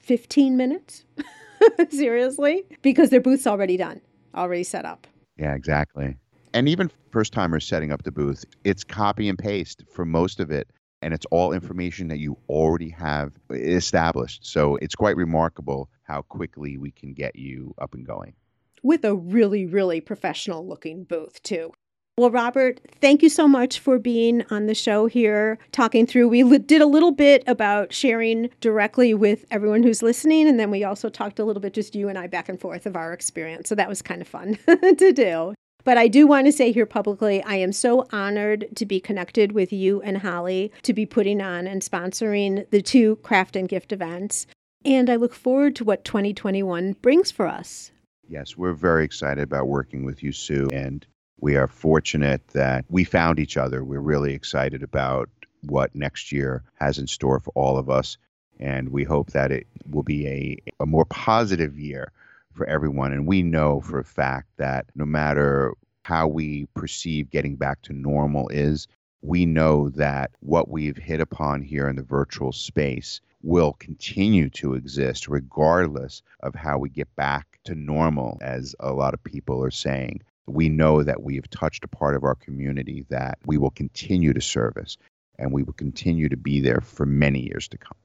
15 minutes. Seriously, because their booth's already done, already set up. Yeah, exactly. And even first timers setting up the booth, it's copy and paste for most of it. And it's all information that you already have established. So it's quite remarkable how quickly we can get you up and going. With a really, really professional looking booth, too. Well, Robert, thank you so much for being on the show here, talking through. We did a little bit about sharing directly with everyone who's listening, and then we also talked a little bit, just you and I, back and forth of our experience. So that was kind of fun to do. But I do want to say here publicly, I am so honored to be connected with you and Holly to be putting on and sponsoring the two craft and gift events. And I look forward to what 2021 brings for us. Yes, we're very excited about working with you, Sue. And we are fortunate that we found each other. We're really excited about what next year has in store for all of us. And we hope that it will be a, a more positive year for everyone. And we know for a fact that no matter how we perceive getting back to normal is, we know that what we've hit upon here in the virtual space will continue to exist regardless of how we get back to normal, as a lot of people are saying. We know that we have touched a part of our community that we will continue to service and we will continue to be there for many years to come.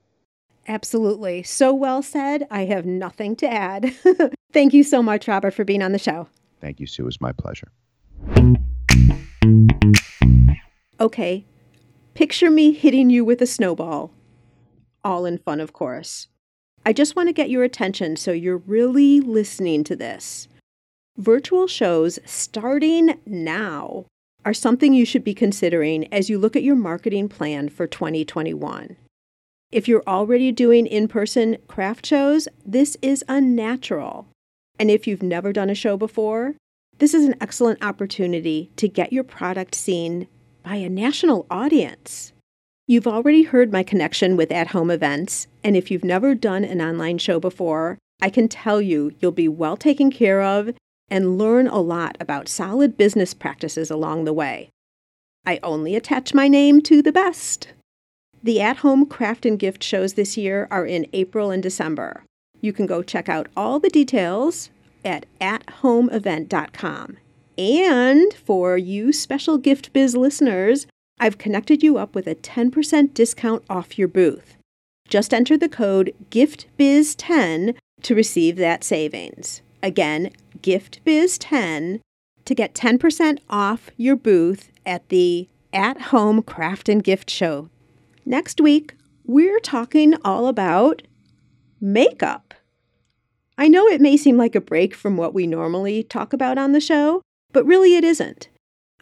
Absolutely. So well said. I have nothing to add. Thank you so much, Robert, for being on the show. Thank you, Sue. It was my pleasure. Okay, picture me hitting you with a snowball. All in fun, of course. I just want to get your attention so you're really listening to this. Virtual shows starting now are something you should be considering as you look at your marketing plan for 2021. If you're already doing in person craft shows, this is unnatural. And if you've never done a show before, this is an excellent opportunity to get your product seen by a national audience. You've already heard my connection with at home events, and if you've never done an online show before, I can tell you you'll be well taken care of and learn a lot about solid business practices along the way. I only attach my name to the best. The at home craft and gift shows this year are in April and December. You can go check out all the details at athomeevent.com. And for you special Gift Biz listeners, I've connected you up with a 10% discount off your booth. Just enter the code GIFTBIZ10 to receive that savings. Again, GIFTBIZ10 to get 10% off your booth at the At Home Craft and Gift Show Next week, we're talking all about makeup. I know it may seem like a break from what we normally talk about on the show, but really it isn't.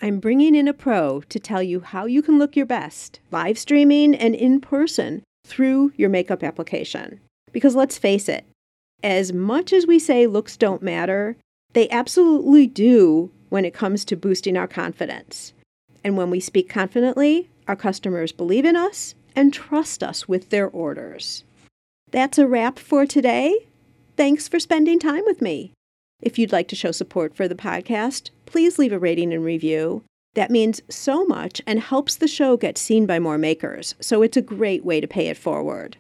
I'm bringing in a pro to tell you how you can look your best, live streaming and in person, through your makeup application. Because let's face it, as much as we say looks don't matter, they absolutely do when it comes to boosting our confidence. And when we speak confidently, our customers believe in us and trust us with their orders. That's a wrap for today. Thanks for spending time with me. If you'd like to show support for the podcast, please leave a rating and review. That means so much and helps the show get seen by more makers, so it's a great way to pay it forward.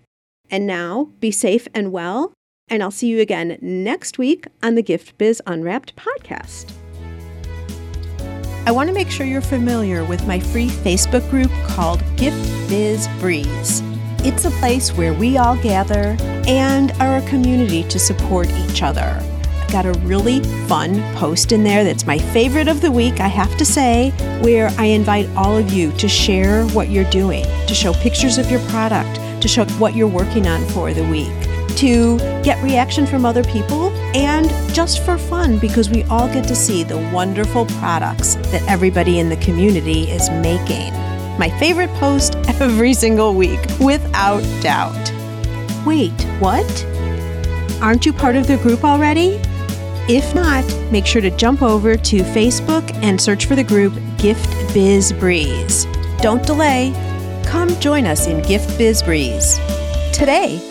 And now, be safe and well, and I'll see you again next week on the Gift Biz Unwrapped podcast. I want to make sure you're familiar with my free Facebook group called Gift Biz Breeze. It's a place where we all gather and are a community to support each other. I've got a really fun post in there that's my favorite of the week, I have to say, where I invite all of you to share what you're doing, to show pictures of your product, to show what you're working on for the week to get reaction from other people and just for fun because we all get to see the wonderful products that everybody in the community is making. My favorite post every single week, without doubt. Wait, what? Aren't you part of the group already? If not, make sure to jump over to Facebook and search for the group Gift Biz Breeze. Don't delay. Come join us in Gift Biz Breeze. Today,